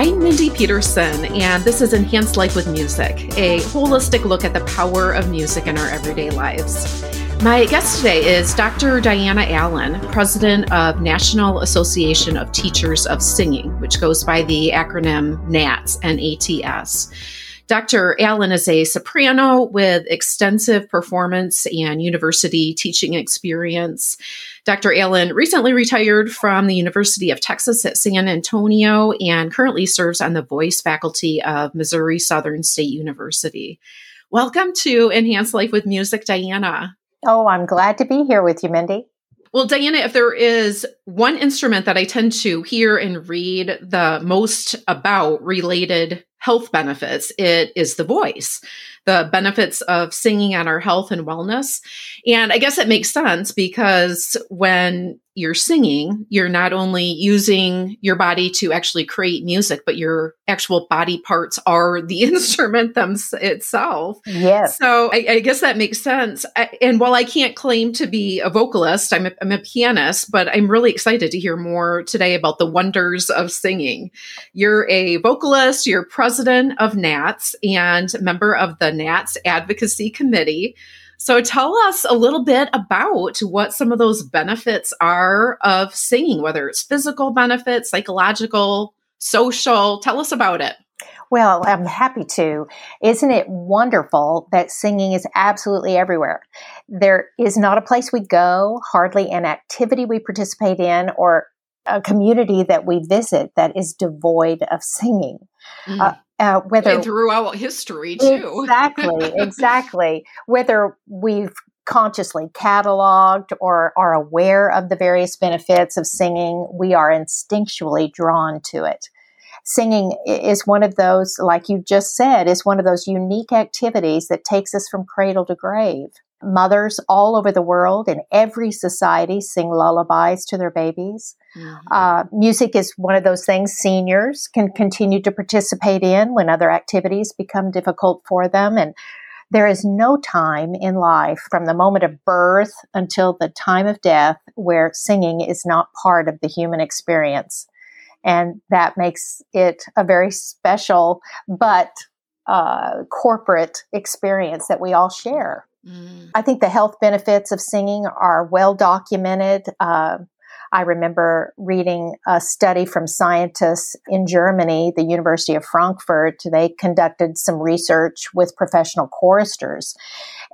I'm Mindy Peterson, and this is Enhanced Life with Music, a holistic look at the power of music in our everyday lives. My guest today is Dr. Diana Allen, president of National Association of Teachers of Singing, which goes by the acronym NATS, N-A-T-S. Dr. Allen is a soprano with extensive performance and university teaching experience. Dr. Allen recently retired from the University of Texas at San Antonio and currently serves on the voice faculty of Missouri Southern State University. Welcome to Enhance Life with Music, Diana. Oh, I'm glad to be here with you, Mindy. Well, Diana, if there is one instrument that I tend to hear and read the most about related health benefits, it is the voice, the benefits of singing on our health and wellness. And I guess it makes sense because when you're singing, you're not only using your body to actually create music, but your actual body parts are the instrument them- itself. Yes. So I, I guess that makes sense. I, and while I can't claim to be a vocalist, I'm a, I'm a pianist, but I'm really excited to hear more today about the wonders of singing. You're a vocalist, you're president of NATS and member of the NATS Advocacy Committee. So tell us a little bit about what some of those benefits are of singing, whether it's physical benefits, psychological, social. Tell us about it. Well, I'm happy to. Isn't it wonderful that singing is absolutely everywhere? There is not a place we go, hardly an activity we participate in, or a community that we visit that is devoid of singing. Mm. Uh, uh, whether and throughout history too. exactly, exactly. Whether we've consciously cataloged or are aware of the various benefits of singing, we are instinctually drawn to it. Singing is one of those, like you just said, is one of those unique activities that takes us from cradle to grave. Mothers all over the world in every society sing lullabies to their babies. Mm-hmm. Uh, music is one of those things seniors can continue to participate in when other activities become difficult for them. And there is no time in life from the moment of birth until the time of death where singing is not part of the human experience. And that makes it a very special but uh, corporate experience that we all share. Mm. I think the health benefits of singing are well documented. Uh, I remember reading a study from scientists in Germany, the University of Frankfurt. They conducted some research with professional choristers,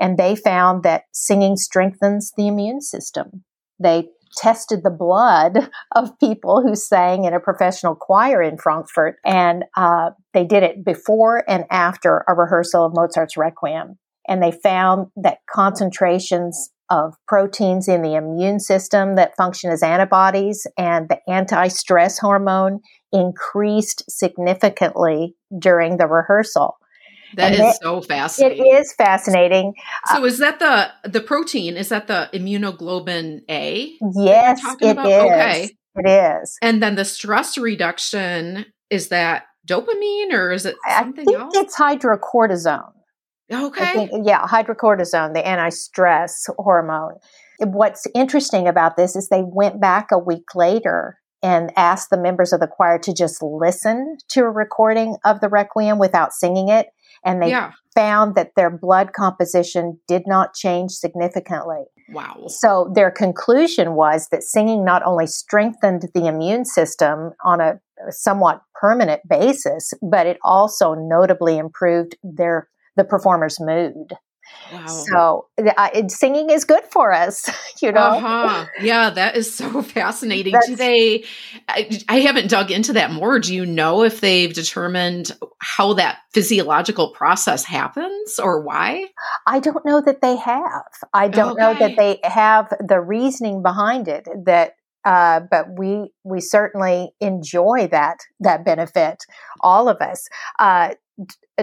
and they found that singing strengthens the immune system. They tested the blood of people who sang in a professional choir in Frankfurt, and uh, they did it before and after a rehearsal of Mozart's Requiem and they found that concentrations of proteins in the immune system that function as antibodies and the anti-stress hormone increased significantly during the rehearsal. That and is so fascinating. It is fascinating. So, uh, is that the the protein? Is that the immunoglobulin A? Yes, it about? is. Okay, it is. And then the stress reduction is that dopamine or is it something I think else? It's hydrocortisone. Okay. Think, yeah, hydrocortisone, the anti stress hormone. What's interesting about this is they went back a week later and asked the members of the choir to just listen to a recording of the Requiem without singing it. And they yeah. found that their blood composition did not change significantly. Wow. So their conclusion was that singing not only strengthened the immune system on a somewhat permanent basis, but it also notably improved their the performer's mood. Wow. So uh, singing is good for us, you know. Uh-huh. Yeah, that is so fascinating. That's, Do they? I, I, haven't dug into that more. Do you know if they've determined how that physiological process happens or why? I don't know that they have. I don't okay. know that they have the reasoning behind it. That uh, but we we certainly enjoy that that benefit, all of us. Uh,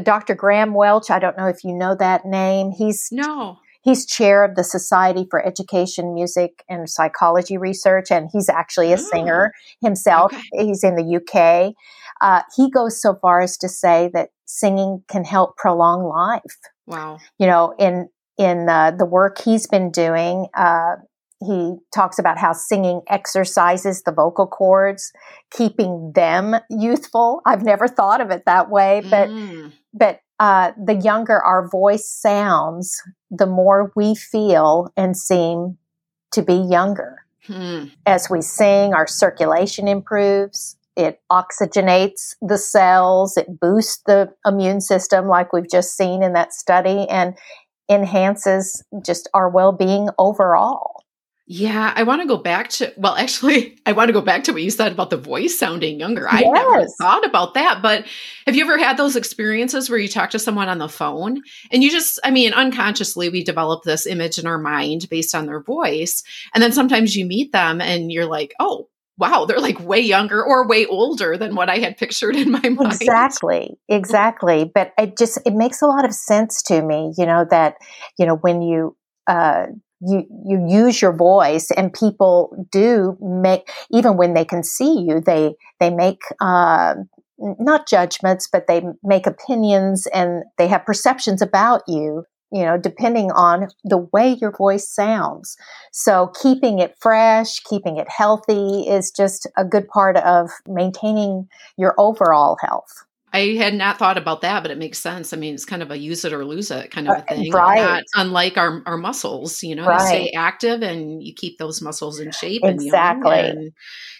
Dr. Graham Welch. I don't know if you know that name. He's no. He's chair of the Society for Education, Music, and Psychology Research, and he's actually a oh. singer himself. Okay. He's in the UK. Uh, he goes so far as to say that singing can help prolong life. Wow. You know, in in uh, the work he's been doing, uh, he talks about how singing exercises the vocal cords, keeping them youthful. I've never thought of it that way, but mm. but uh, the younger our voice sounds, the more we feel and seem to be younger. Hmm. As we sing, our circulation improves. It oxygenates the cells. It boosts the immune system, like we've just seen in that study, and enhances just our well being overall. Yeah, I want to go back to, well, actually, I want to go back to what you said about the voice sounding younger. I yes. never thought about that. But have you ever had those experiences where you talk to someone on the phone and you just, I mean, unconsciously, we develop this image in our mind based on their voice. And then sometimes you meet them and you're like, oh, wow, they're like way younger or way older than what I had pictured in my mind. Exactly, exactly. But it just, it makes a lot of sense to me, you know, that, you know, when you, uh, you you use your voice and people do make even when they can see you they they make uh, not judgments but they make opinions and they have perceptions about you you know depending on the way your voice sounds. So keeping it fresh keeping it healthy is just a good part of maintaining your overall health I had not thought about that, but it makes sense. I mean, it's kind of a use it or lose it kind of a uh, thing. Right. Not unlike our, our muscles, you know, right. you stay active and you keep those muscles in shape. Exactly. And, and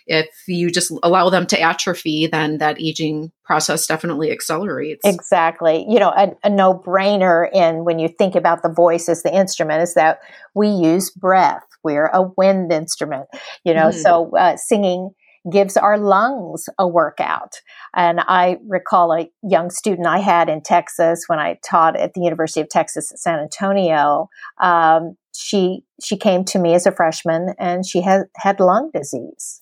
if you just allow them to atrophy, then that aging process definitely accelerates. Exactly. You know, a, a no brainer in when you think about the voice as the instrument is that we use breath. We're a wind instrument, you know, mm. so uh, singing gives our lungs a workout. And I recall a young student I had in Texas when I taught at the University of Texas at San Antonio. Um, she she came to me as a freshman and she had had lung disease.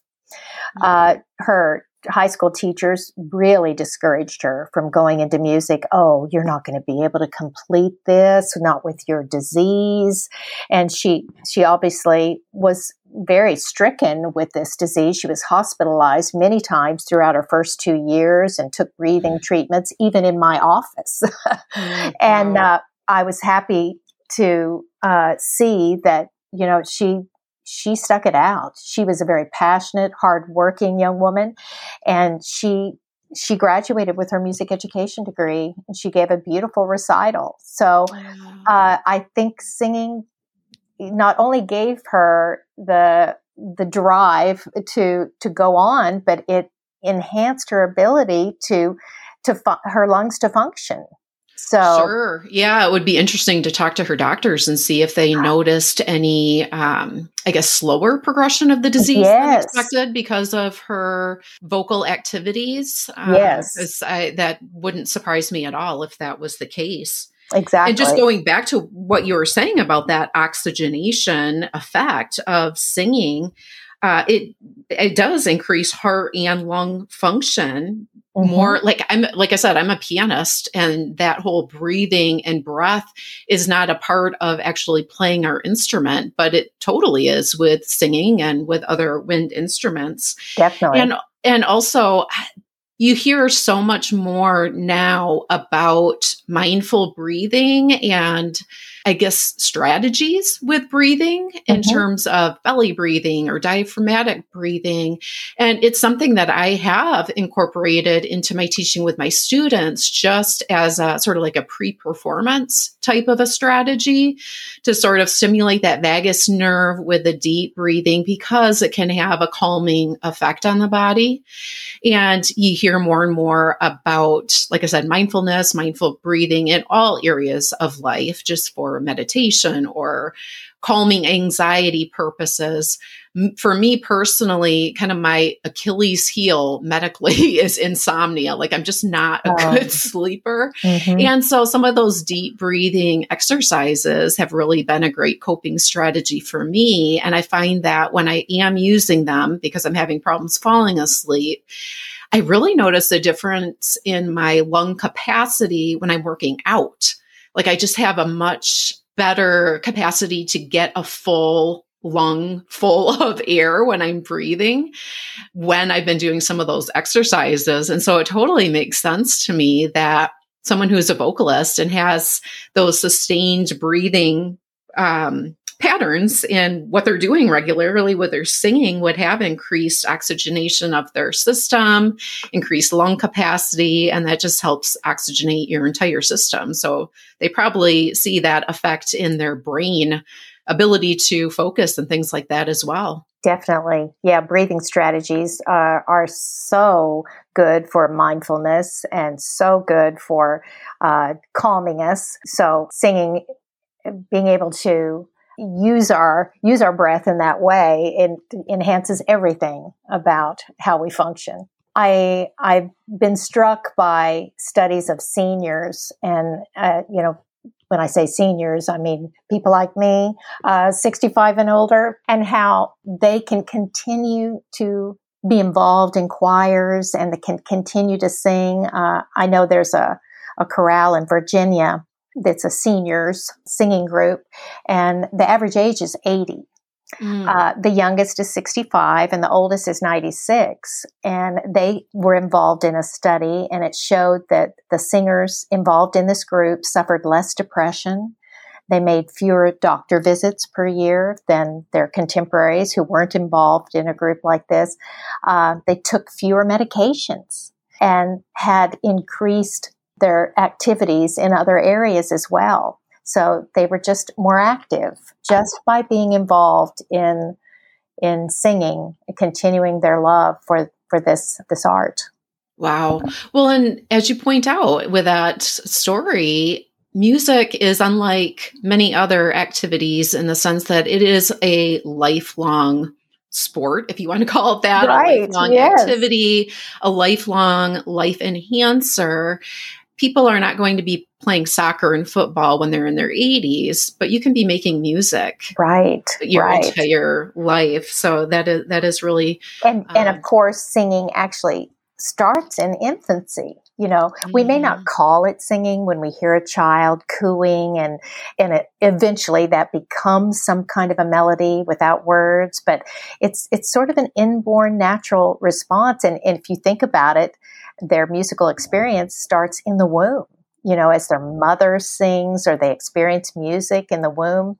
Mm-hmm. Uh, her high school teachers really discouraged her from going into music. Oh, you're not going to be able to complete this, not with your disease. And she, she obviously was very stricken with this disease. She was hospitalized many times throughout her first two years and took breathing mm-hmm. treatments, even in my office. mm-hmm. And uh, I was happy to uh, see that, you know, she she stuck it out. She was a very passionate, hardworking young woman, and she she graduated with her music education degree and she gave a beautiful recital. So uh, I think singing not only gave her the the drive to to go on, but it enhanced her ability to to fu- her lungs to function. So sure, yeah, it would be interesting to talk to her doctors and see if they noticed any, um, I guess, slower progression of the disease yes. than expected because of her vocal activities. Uh, yes, I, that wouldn't surprise me at all if that was the case. Exactly. And just going back to what you were saying about that oxygenation effect of singing, uh, it it does increase heart and lung function mm-hmm. more. Like i'm like i said i'm a pianist and that whole breathing and breath is not a part of actually playing our instrument but it totally is with singing and with other wind instruments. Definitely. And and also you hear so much more now about mindful breathing and I guess, strategies with breathing in mm-hmm. terms of belly breathing or diaphragmatic breathing. And it's something that I have incorporated into my teaching with my students just as a sort of like a pre performance type of a strategy to sort of stimulate that vagus nerve with the deep breathing because it can have a calming effect on the body. And you hear more and more about, like I said, mindfulness, mindful breathing in all areas of life, just for meditation or calming anxiety purposes. For me personally, kind of my Achilles heel medically is insomnia. Like I'm just not a oh. good sleeper. Mm-hmm. And so some of those deep breathing exercises have really been a great coping strategy for me. And I find that when I am using them because I'm having problems falling asleep, I really notice a difference in my lung capacity when I'm working out. Like I just have a much better capacity to get a full lung full of air when I'm breathing when I've been doing some of those exercises. And so it totally makes sense to me that someone who's a vocalist and has those sustained breathing um, patterns in what they're doing regularly with their singing would have increased oxygenation of their system, increased lung capacity, and that just helps oxygenate your entire system. So they probably see that effect in their brain ability to focus and things like that as well. Definitely. Yeah, breathing strategies are, are so good for mindfulness and so good for uh, calming us. So, singing, being able to use our use our breath in that way it enhances everything about how we function i i've been struck by studies of seniors and uh, you know when I say seniors, I mean people like me, uh, 65 and older, and how they can continue to be involved in choirs and they can continue to sing. Uh, I know there's a, a chorale in Virginia that's a seniors singing group, and the average age is 80. Mm. Uh, the youngest is 65 and the oldest is 96. And they were involved in a study, and it showed that the singers involved in this group suffered less depression. They made fewer doctor visits per year than their contemporaries who weren't involved in a group like this. Uh, they took fewer medications and had increased their activities in other areas as well. So they were just more active just by being involved in in singing continuing their love for for this this art. Wow. Well, and as you point out with that story, music is unlike many other activities in the sense that it is a lifelong sport, if you want to call it that, right. a lifelong yes. activity, a lifelong life enhancer people are not going to be playing soccer and football when they're in their 80s but you can be making music right your right. entire life so that is that is really and um, and of um, course singing actually starts in infancy you know mm-hmm. we may not mm-hmm. call it singing when we hear a child cooing and and it, eventually that becomes some kind of a melody without words but it's it's sort of an inborn natural response and, and if you think about it their musical experience starts in the womb. You know, as their mother sings or they experience music in the womb.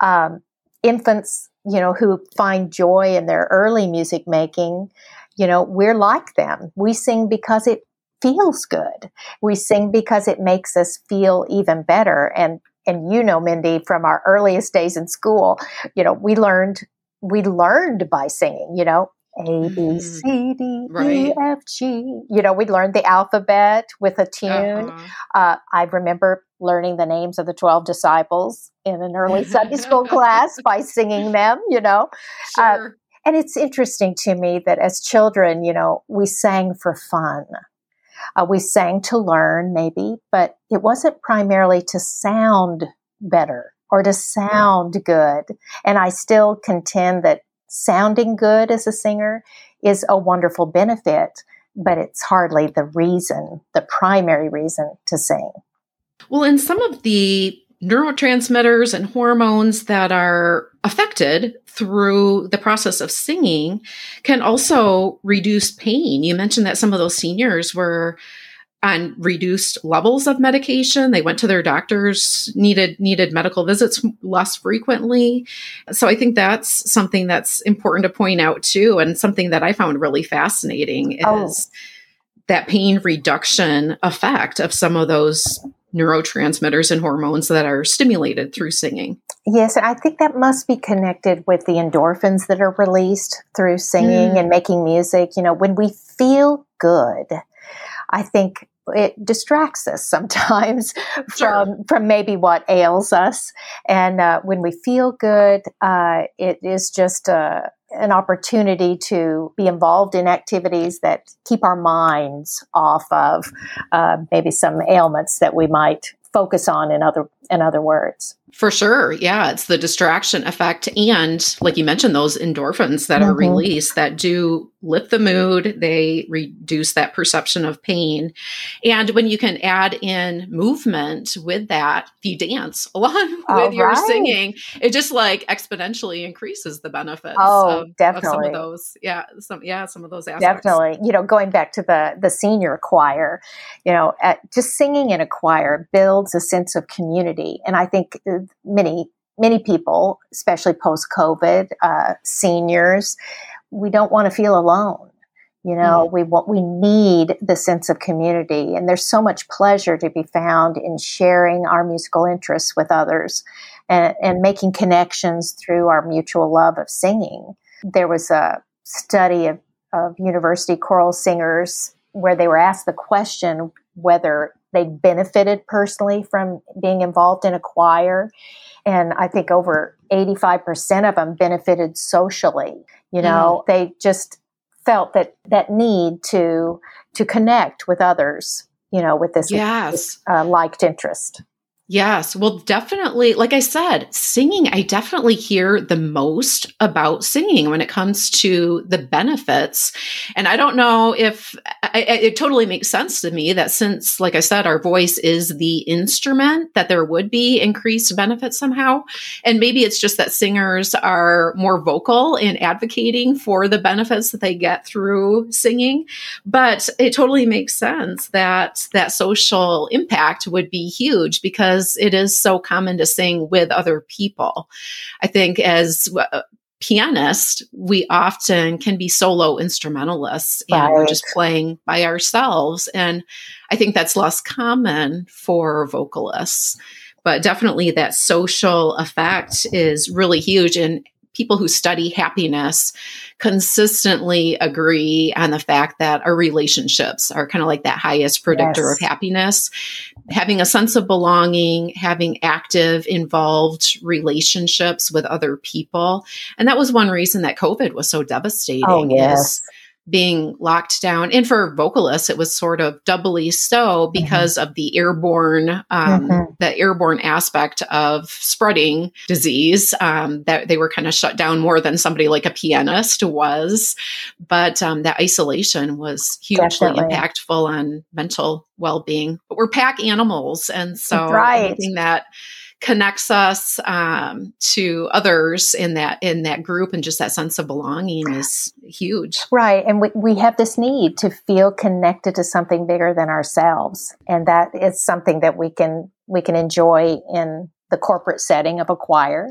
Um, infants, you know, who find joy in their early music making, you know, we're like them. We sing because it feels good. We sing because it makes us feel even better. And and you know, Mindy, from our earliest days in school, you know, we learned we learned by singing. You know, a, B, mm-hmm. C, D, right. E, F, G. You know, we learned the alphabet with a tune. Uh-huh. Uh, I remember learning the names of the 12 disciples in an early Sunday school class by singing them, you know. Uh, sure. Uh, and it's interesting to me that as children, you know, we sang for fun. Uh, we sang to learn, maybe, but it wasn't primarily to sound better or to sound good. And I still contend that sounding good as a singer is a wonderful benefit, but it's hardly the reason, the primary reason to sing. Well, in some of the neurotransmitters and hormones that are affected through the process of singing can also reduce pain. You mentioned that some of those seniors were on reduced levels of medication. They went to their doctors, needed needed medical visits less frequently. So I think that's something that's important to point out too, and something that I found really fascinating oh. is that pain reduction effect of some of those neurotransmitters and hormones that are stimulated through singing. Yes, I think that must be connected with the endorphins that are released through singing mm. and making music. You know, when we feel good, I think it distracts us sometimes sure. from from maybe what ails us. And uh, when we feel good, uh, it is just a, uh, an opportunity to be involved in activities that keep our minds off of uh, maybe some ailments that we might focus on in other in other words for sure. Yeah it's the distraction effect and like you mentioned those endorphins that mm-hmm. are released that do lift the mood. They reduce that perception of pain. And when you can add in movement with that if you dance along with your singing it just like exponentially increases the benefits oh of, definitely of some of those. Yeah some yeah some of those aspects. Definitely. You know going back to the the senior choir you know at, just singing in a choir builds a sense of community. And i think uh, many many people, especially post COVID, uh, seniors, we don't want to feel alone. You know, mm we want, we need the sense of community, and there's so much pleasure to be found in sharing our musical interests with others, and, and making connections through our mutual love of singing. There was a study of, of university choral singers where they were asked the question whether they benefited personally from being involved in a choir. And I think over 85% of them benefited socially. You know, mm. they just felt that that need to to connect with others, you know, with this, yes. this uh, liked interest. Yes. Well, definitely, like I said, singing, I definitely hear the most about singing when it comes to the benefits. And I don't know if I, it totally makes sense to me that since, like I said, our voice is the instrument, that there would be increased benefits somehow. And maybe it's just that singers are more vocal in advocating for the benefits that they get through singing. But it totally makes sense that that social impact would be huge because because it is so common to sing with other people. I think as uh, pianists, we often can be solo instrumentalists and right. we're just playing by ourselves. And I think that's less common for vocalists. But definitely that social effect is really huge. And people who study happiness consistently agree on the fact that our relationships are kind of like that highest predictor yes. of happiness. Having a sense of belonging, having active, involved relationships with other people. And that was one reason that COVID was so devastating. Oh, yes being locked down. And for vocalists, it was sort of doubly so mm-hmm. because mm-hmm. of the airborne, um, mm-hmm. the airborne aspect of spreading disease. Um, that they were kind of shut down more than somebody like a pianist was. But um, that isolation was hugely Definitely. impactful on mental well being. But we're pack animals, and so right. that connects us um, to others in that in that group and just that sense of belonging is huge. Right. And we, we have this need to feel connected to something bigger than ourselves. And that is something that we can we can enjoy in the corporate setting of a choir.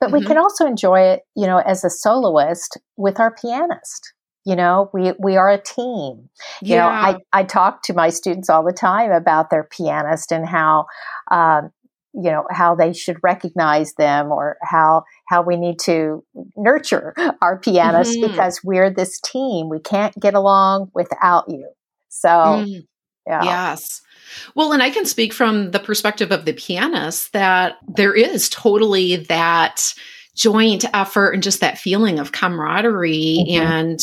But mm-hmm. we can also enjoy it you know as a soloist with our pianist. You know we we are a team. You yeah. know i i talk to my students all the time about their pianist and how um, you know how they should recognize them or how how we need to nurture our pianists mm-hmm. because we're this team we can't get along without you so mm. yeah. yes well and i can speak from the perspective of the pianist that there is totally that joint effort and just that feeling of camaraderie mm-hmm. and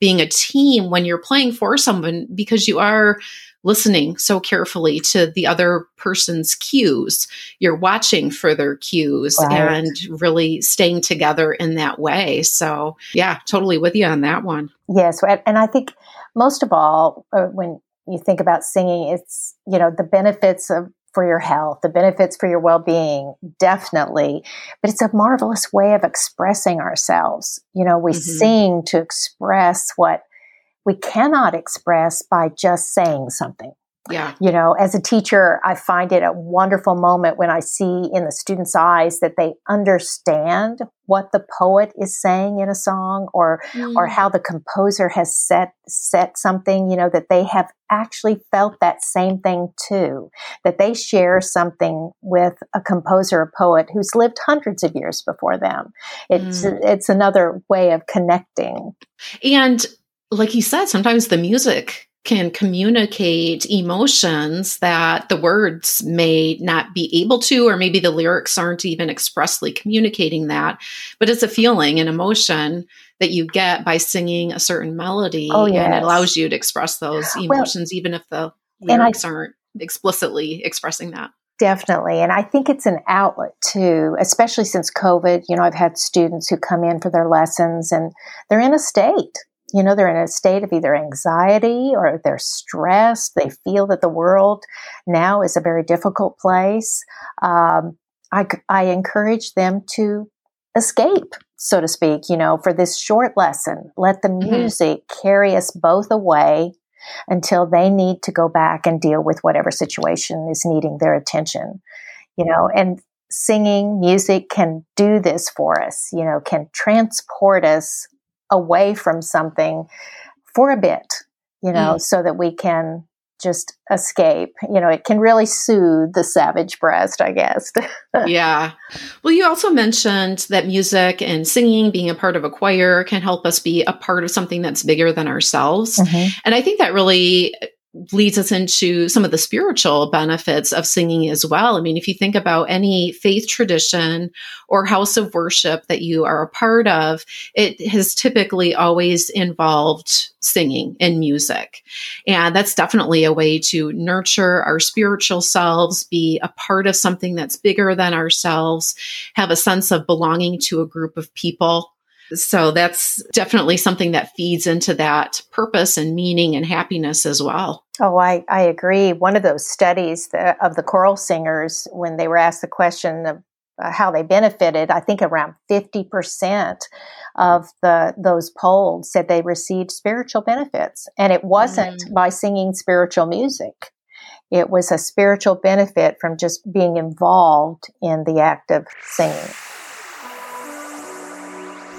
being a team when you're playing for someone because you are listening so carefully to the other person's cues. You're watching for their cues right. and really staying together in that way. So, yeah, totally with you on that one. Yes. And I think most of all, uh, when you think about singing, it's, you know, the benefits of for your health, the benefits for your well being, definitely. But it's a marvelous way of expressing ourselves. You know, we mm-hmm. sing to express what we cannot express by just saying something. Yeah. You know, as a teacher, I find it a wonderful moment when I see in the students' eyes that they understand what the poet is saying in a song or mm. or how the composer has set set something, you know, that they have actually felt that same thing too. That they share something with a composer, a poet who's lived hundreds of years before them. It's mm. it's another way of connecting. And like you said, sometimes the music can communicate emotions that the words may not be able to, or maybe the lyrics aren't even expressly communicating that. But it's a feeling, an emotion that you get by singing a certain melody. Oh, yes. And it allows you to express those emotions, well, even if the lyrics I, aren't explicitly expressing that. Definitely. And I think it's an outlet too, especially since COVID. You know, I've had students who come in for their lessons and they're in a state you know, they're in a state of either anxiety or they're stressed. They feel that the world now is a very difficult place. Um, I, I encourage them to escape, so to speak, you know, for this short lesson. Let the mm-hmm. music mm-hmm. carry us both away until they need to go back and deal with whatever situation is needing their attention, you know, and singing, music can do this for us, you know, can transport us away from something for a bit, you know, mm. so that we can just escape. You know, it can really soothe the savage breast, I guess. yeah. Well, you also mentioned that music and singing, being a part of a choir, can help us be a part of something that's bigger than ourselves. Mm-hmm. And I think that really leads us into some of the spiritual benefits of singing as well. I mean, if you think about any faith tradition or house of worship that you are a part of, it has typically always involved singing and music. And that's definitely a way to nurture our spiritual selves, be a part of something that's bigger than ourselves, have a sense of belonging to a group of people so that's definitely something that feeds into that purpose and meaning and happiness as well. Oh, I, I agree. One of those studies of the choral singers, when they were asked the question of uh, how they benefited, I think around 50% of the those polled said they received spiritual benefits. And it wasn't mm. by singing spiritual music. It was a spiritual benefit from just being involved in the act of singing.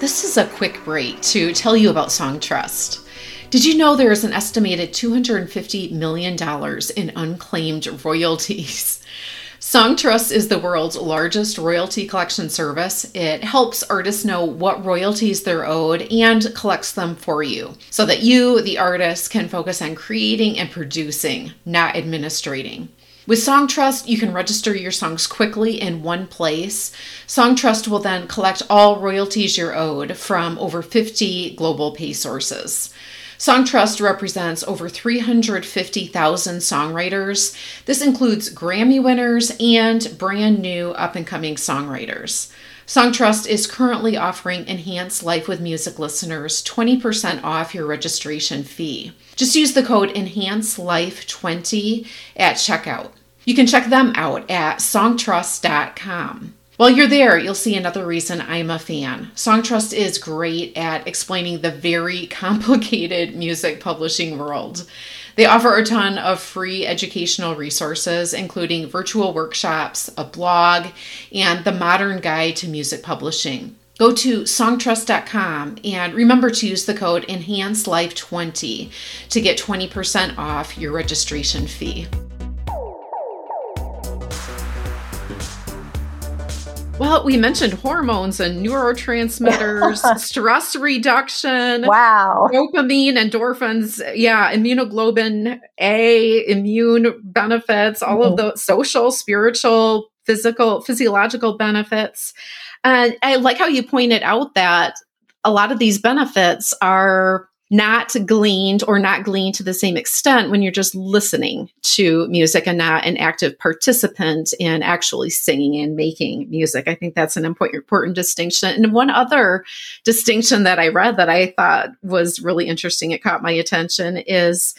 This is a quick break to tell you about Songtrust. Did you know there is an estimated $250 million in unclaimed royalties? Songtrust is the world's largest royalty collection service. It helps artists know what royalties they're owed and collects them for you so that you, the artist, can focus on creating and producing, not administrating. With Songtrust, you can register your songs quickly in one place. Songtrust will then collect all royalties you're owed from over 50 global pay sources. Songtrust represents over 350,000 songwriters. This includes Grammy winners and brand new up and coming songwriters. Songtrust is currently offering Enhanced Life with Music listeners 20% off your registration fee. Just use the code EnhanceLife20 at checkout. You can check them out at songtrust.com. While you're there, you'll see another reason I'm a fan. Songtrust is great at explaining the very complicated music publishing world. They offer a ton of free educational resources, including virtual workshops, a blog, and the modern guide to music publishing. Go to songtrust.com and remember to use the code EnhanceLife20 to get 20% off your registration fee. Well, we mentioned hormones and neurotransmitters, stress reduction. Wow. Dopamine, endorphins. Yeah. Immunoglobulin A, immune benefits, all mm-hmm. of the social, spiritual, physical, physiological benefits. And I like how you pointed out that a lot of these benefits are not gleaned or not gleaned to the same extent when you're just listening to music and not an active participant in actually singing and making music. I think that's an important, important distinction. And one other distinction that I read that I thought was really interesting, it caught my attention, is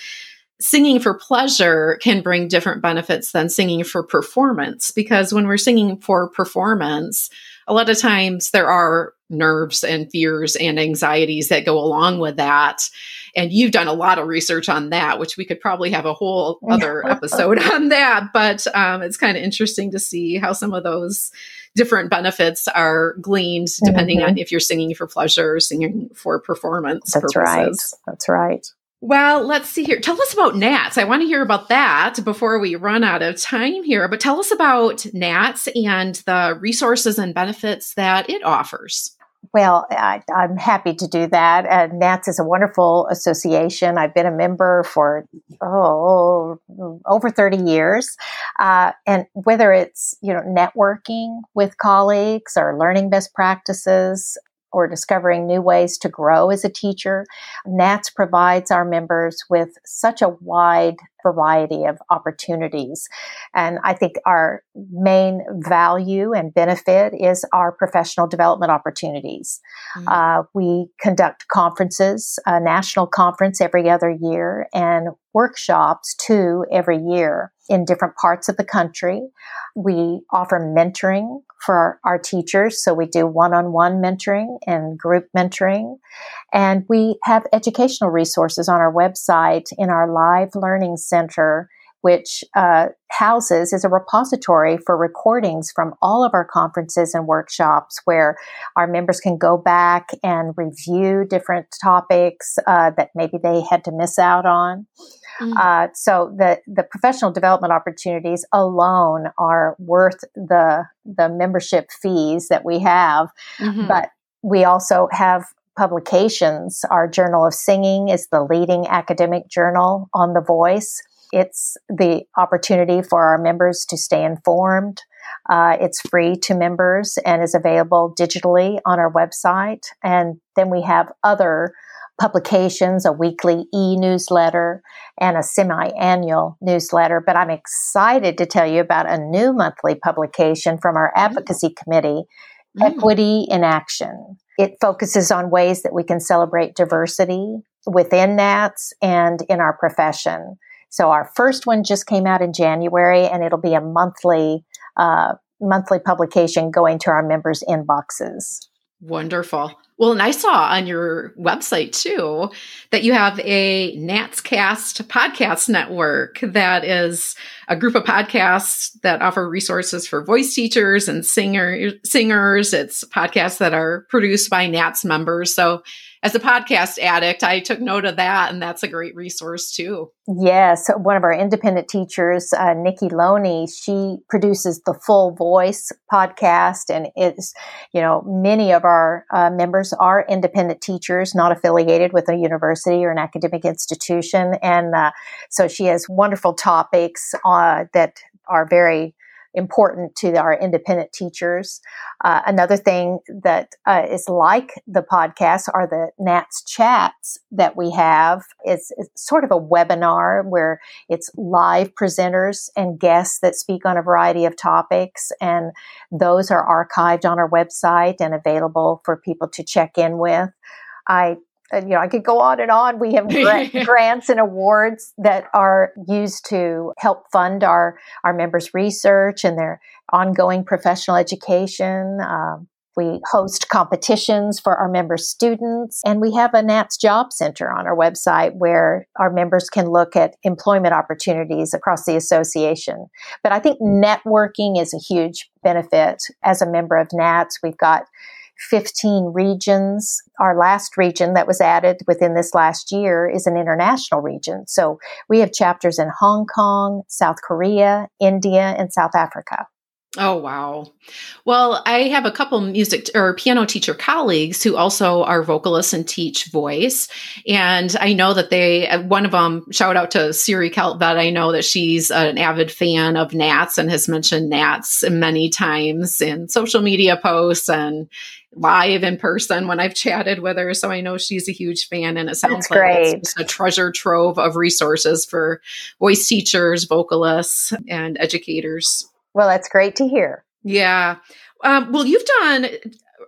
singing for pleasure can bring different benefits than singing for performance. Because when we're singing for performance, a lot of times there are nerves and fears and anxieties that go along with that. And you've done a lot of research on that, which we could probably have a whole other episode on that. But um, it's kind of interesting to see how some of those different benefits are gleaned depending mm-hmm. on if you're singing for pleasure or singing for performance. That's purposes. right. That's right. Well, let's see here. Tell us about NATS. I want to hear about that before we run out of time here. But tell us about NATS and the resources and benefits that it offers. Well, I, am happy to do that. Uh, NATS is a wonderful association. I've been a member for oh over 30 years, uh, and whether it's you know networking with colleagues or learning best practices, or discovering new ways to grow as a teacher. NATS provides our members with such a wide variety of opportunities. And I think our main value and benefit is our professional development opportunities. Mm-hmm. Uh, we conduct conferences, a national conference every other year, and workshops too every year in different parts of the country. We offer mentoring for our teachers. So we do one on one mentoring and group mentoring. And we have educational resources on our website in our live learning center. which uh, houses is a repository for recordings from all of our conferences and workshops where our members can go back and review different topics uh, that maybe they had to miss out on. Mm-hmm. Uh, so the the professional development opportunities alone are worth the the membership fees that we have, mm-hmm. but we also have publications. Our Journal of Singing is the leading academic journal on the voice. It's the opportunity for our members to stay informed. Uh, it's free to members and is available digitally on our website. And then we have other publications, a weekly e newsletter, and a semi annual newsletter. But I'm excited to tell you about a new monthly publication from our mm. advocacy committee, mm. Equity in Action. It focuses on ways that we can celebrate diversity within NATS and in our profession. So our first one just came out in January, and it'll be a monthly uh, monthly publication going to our members' inboxes. Wonderful. Well, and I saw on your website too that you have a NATScast podcast network that is a group of podcasts that offer resources for voice teachers and singer singers. It's podcasts that are produced by NATS members. So as a podcast addict, I took note of that, and that's a great resource too. Yes, one of our independent teachers, uh, Nikki Loney, she produces the Full Voice podcast, and it's you know many of our uh, members are independent teachers, not affiliated with a university or an academic institution, and uh, so she has wonderful topics uh, that are very important to our independent teachers. Uh, another thing that uh, is like the podcast are the NATS chats that we have. It's, it's, sort of a webinar where it's live presenters and guests that speak on a variety of topics. And those are archived on our website and available for people to check in with. I and you know, I could go on and on. We have grants and awards that are used to help fund our our members' research and their ongoing professional education. Um, we host competitions for our member students, and we have a NATS Job Center on our website where our members can look at employment opportunities across the association. But I think networking is a huge benefit as a member of NATS. We've got 15 regions. Our last region that was added within this last year is an international region. So we have chapters in Hong Kong, South Korea, India, and South Africa. Oh, wow. Well, I have a couple music or piano teacher colleagues who also are vocalists and teach voice. And I know that they, uh, one of them, shout out to Siri Keltvet. I know that she's an avid fan of NATS and has mentioned NATS many times in social media posts and live in person when I've chatted with her. So I know she's a huge fan, and it sounds That's like great. it's a treasure trove of resources for voice teachers, vocalists, and educators. Well, that's great to hear. Yeah. Um, well, you've done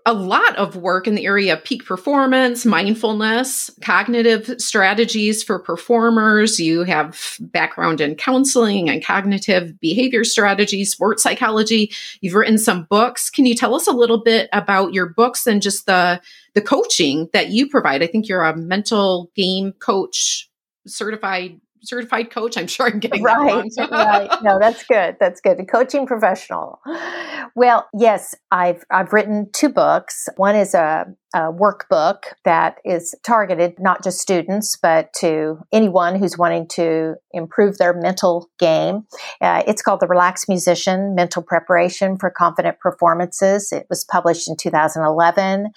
a lot of work in the area of peak performance, mindfulness, cognitive strategies for performers. You have background in counseling and cognitive behavior strategies, sports psychology. You've written some books. Can you tell us a little bit about your books and just the the coaching that you provide? I think you're a mental game coach certified certified coach. I'm sure I'm getting right. right. No, that's good. That's good. A coaching professional. Well, yes, I've I've written two books. One is a, a workbook that is targeted not just students but to anyone who's wanting to improve their mental game. Uh, it's called The Relaxed Musician: Mental Preparation for Confident Performances. It was published in 2011,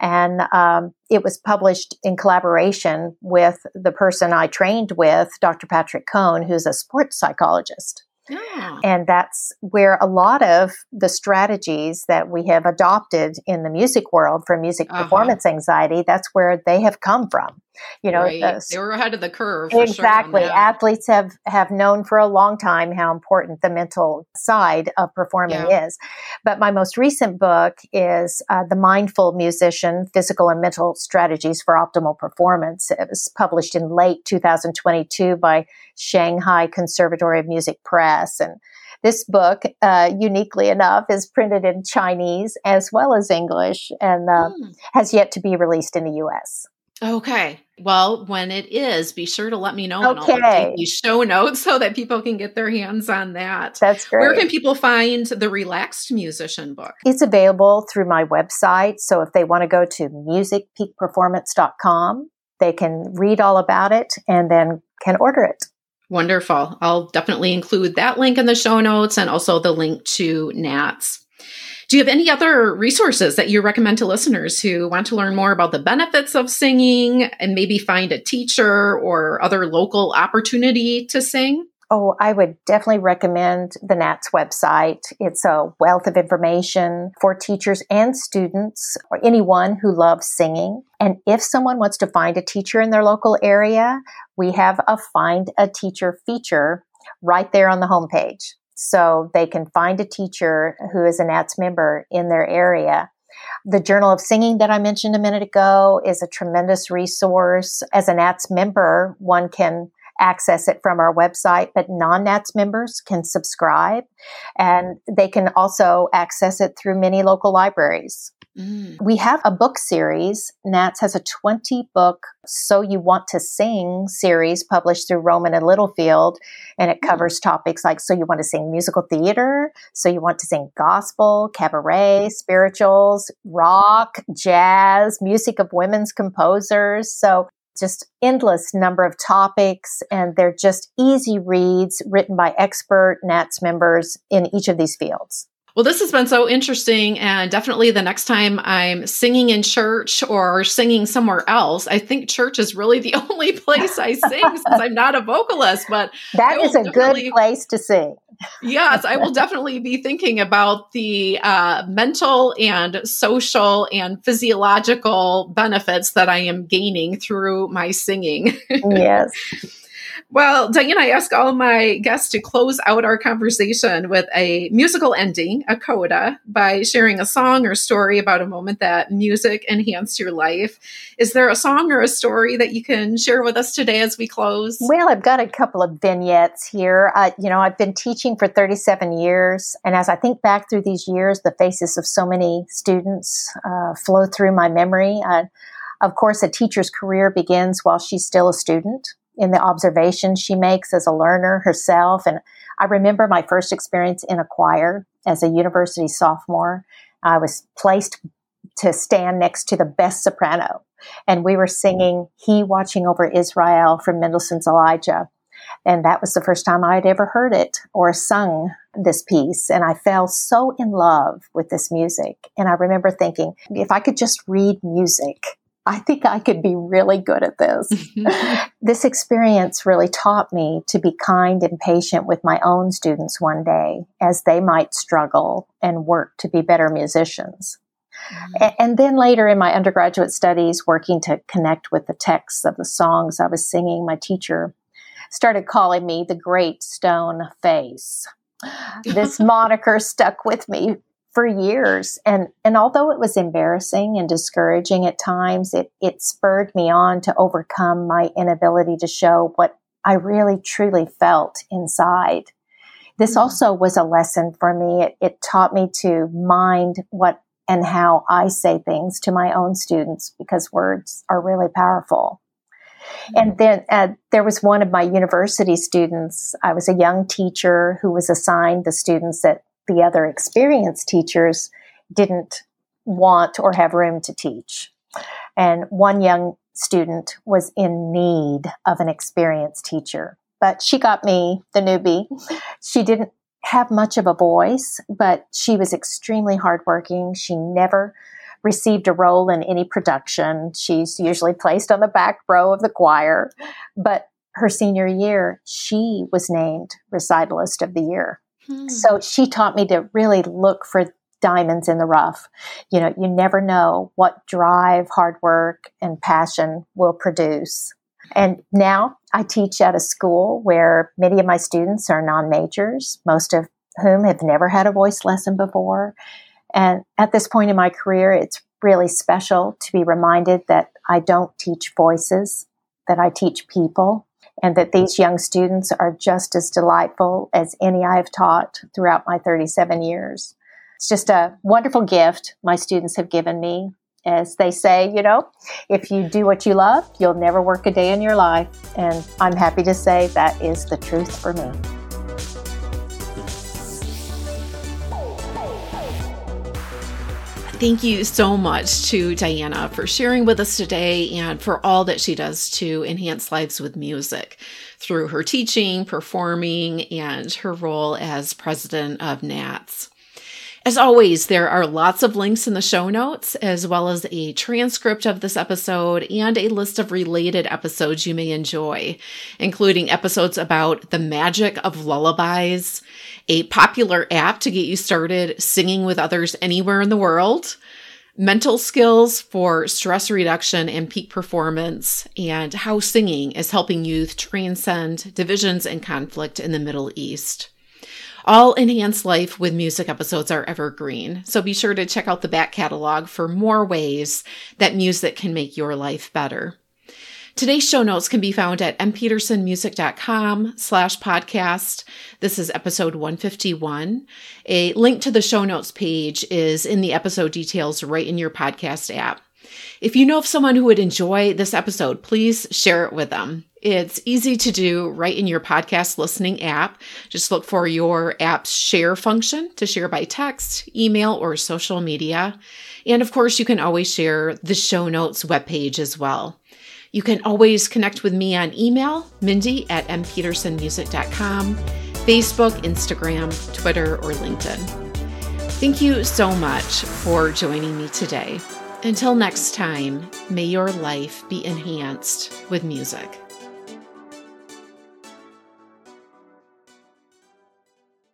and um, it was published in collaboration with the person I trained with, Dr. Patrick Cohn, who's a sports psychologist. Yeah. And that's where a lot of the strategies that we have adopted in the music world for music uh-huh. performance anxiety, that's where they have come from. You know, right. the, they were ahead of the curve. Exactly. Sure Athletes have have known for a long time how important the mental side of performing yeah. is. But my most recent book is uh, "The Mindful Musician: Physical and Mental Strategies for Optimal Performance." It was published in late 2022 by Shanghai Conservatory of Music Press, and this book, uh, uniquely enough, is printed in Chinese as well as English and uh, mm. has yet to be released in the U.S. Okay. Well, when it is, be sure to let me know okay. and I'll these show notes so that people can get their hands on that. That's great. Where can people find the Relaxed Musician book? It's available through my website. So if they want to go to musicpeakperformance.com, they can read all about it and then can order it. Wonderful. I'll definitely include that link in the show notes and also the link to NATS. Do you have any other resources that you recommend to listeners who want to learn more about the benefits of singing and maybe find a teacher or other local opportunity to sing? Oh, I would definitely recommend the NATS website. It's a wealth of information for teachers and students or anyone who loves singing. And if someone wants to find a teacher in their local area, we have a Find a Teacher feature right there on the homepage so they can find a teacher who is a NATS member in their area. The Journal of Singing that I mentioned a minute ago is a tremendous resource. As a NATS member, one can access it from our website, but non NATS members can subscribe and they can also access it through many local libraries. Mm. We have a book series. NATS has a 20 book So You Want to Sing series published through Rowman and Littlefield. And it mm. covers topics like So You Want to Sing Musical Theater, So You Want to Sing Gospel, Cabaret, Spirituals, Rock, Jazz, Music of Women's Composers. So just endless number of topics and they're just easy reads written by expert NATS members in each of these fields. Well, this has been so interesting. And definitely the next time I'm singing in church or singing somewhere else, I think church is really the only place I sing since I'm not a vocalist. But that is a good place to sing. yes, I will definitely be thinking about the uh, mental and social and physiological benefits that I am gaining through my singing. yes. Well, Diane, I ask all my guests to close out our conversation with a musical ending, a coda, by sharing a song or story about a moment that music enhanced your life. Is there a song or a story that you can share with us today as we close? Well, I've got a couple of vignettes here. Uh, you know, I've been teaching for 37 years, and as I think back through these years, the faces of so many students uh, flow through my memory. Uh, of course, a teacher's career begins while she's still a student in the observations she makes as a learner herself. And I remember my first experience in a choir as a university sophomore. I was placed to stand next to the best soprano, and we were singing He Watching Over Israel from Mendelssohn's Elijah. And that was the first time I had ever heard it or sung this piece. And I fell so in love with this music. And I remember thinking, if I could just read music, I think I could be really good at this. this experience really taught me to be kind and patient with my own students one day as they might struggle and work to be better musicians. Mm. And then later in my undergraduate studies, working to connect with the texts of the songs I was singing, my teacher started calling me the Great Stone Face. This moniker stuck with me for years. And, and although it was embarrassing and discouraging at times, it, it spurred me on to overcome my inability to show what I really truly felt inside. This mm-hmm. also was a lesson for me. It, it taught me to mind what and how I say things to my own students because words are really powerful. Mm-hmm. And then uh, there was one of my university students. I was a young teacher who was assigned the students that the other experienced teachers didn't want or have room to teach. And one young student was in need of an experienced teacher. But she got me, the newbie. She didn't have much of a voice, but she was extremely hardworking. She never received a role in any production. She's usually placed on the back row of the choir. But her senior year, she was named recitalist of the year. Hmm. So she taught me to really look for diamonds in the rough. You know, you never know what drive, hard work, and passion will produce. And now I teach at a school where many of my students are non majors, most of whom have never had a voice lesson before. And at this point in my career, it's really special to be reminded that I don't teach voices, that I teach people and that these young students are just as delightful as any I have taught throughout my 37 years. It's just a wonderful gift my students have given me. as they say, you know, if you do what you love, you'll never work a day in your life. And I'm happy to say that is the truth for me. Thank you so much to Diana for sharing with us today and for all that she does to enhance lives with music through her teaching, performing, and her role as president of NATS. As always, there are lots of links in the show notes, as well as a transcript of this episode and a list of related episodes you may enjoy, including episodes about the magic of lullabies, a popular app to get you started singing with others anywhere in the world, mental skills for stress reduction and peak performance, and how singing is helping youth transcend divisions and conflict in the Middle East. All Enhanced Life with Music episodes are evergreen, so be sure to check out the back catalog for more ways that music can make your life better. Today's show notes can be found at mpetersonmusic.com slash podcast. This is episode 151. A link to the show notes page is in the episode details right in your podcast app. If you know of someone who would enjoy this episode, please share it with them. It's easy to do right in your podcast listening app. Just look for your app's share function to share by text, email, or social media. And of course, you can always share the show notes webpage as well. You can always connect with me on email, mindy at mpetersonmusic.com, Facebook, Instagram, Twitter, or LinkedIn. Thank you so much for joining me today. Until next time, may your life be enhanced with music.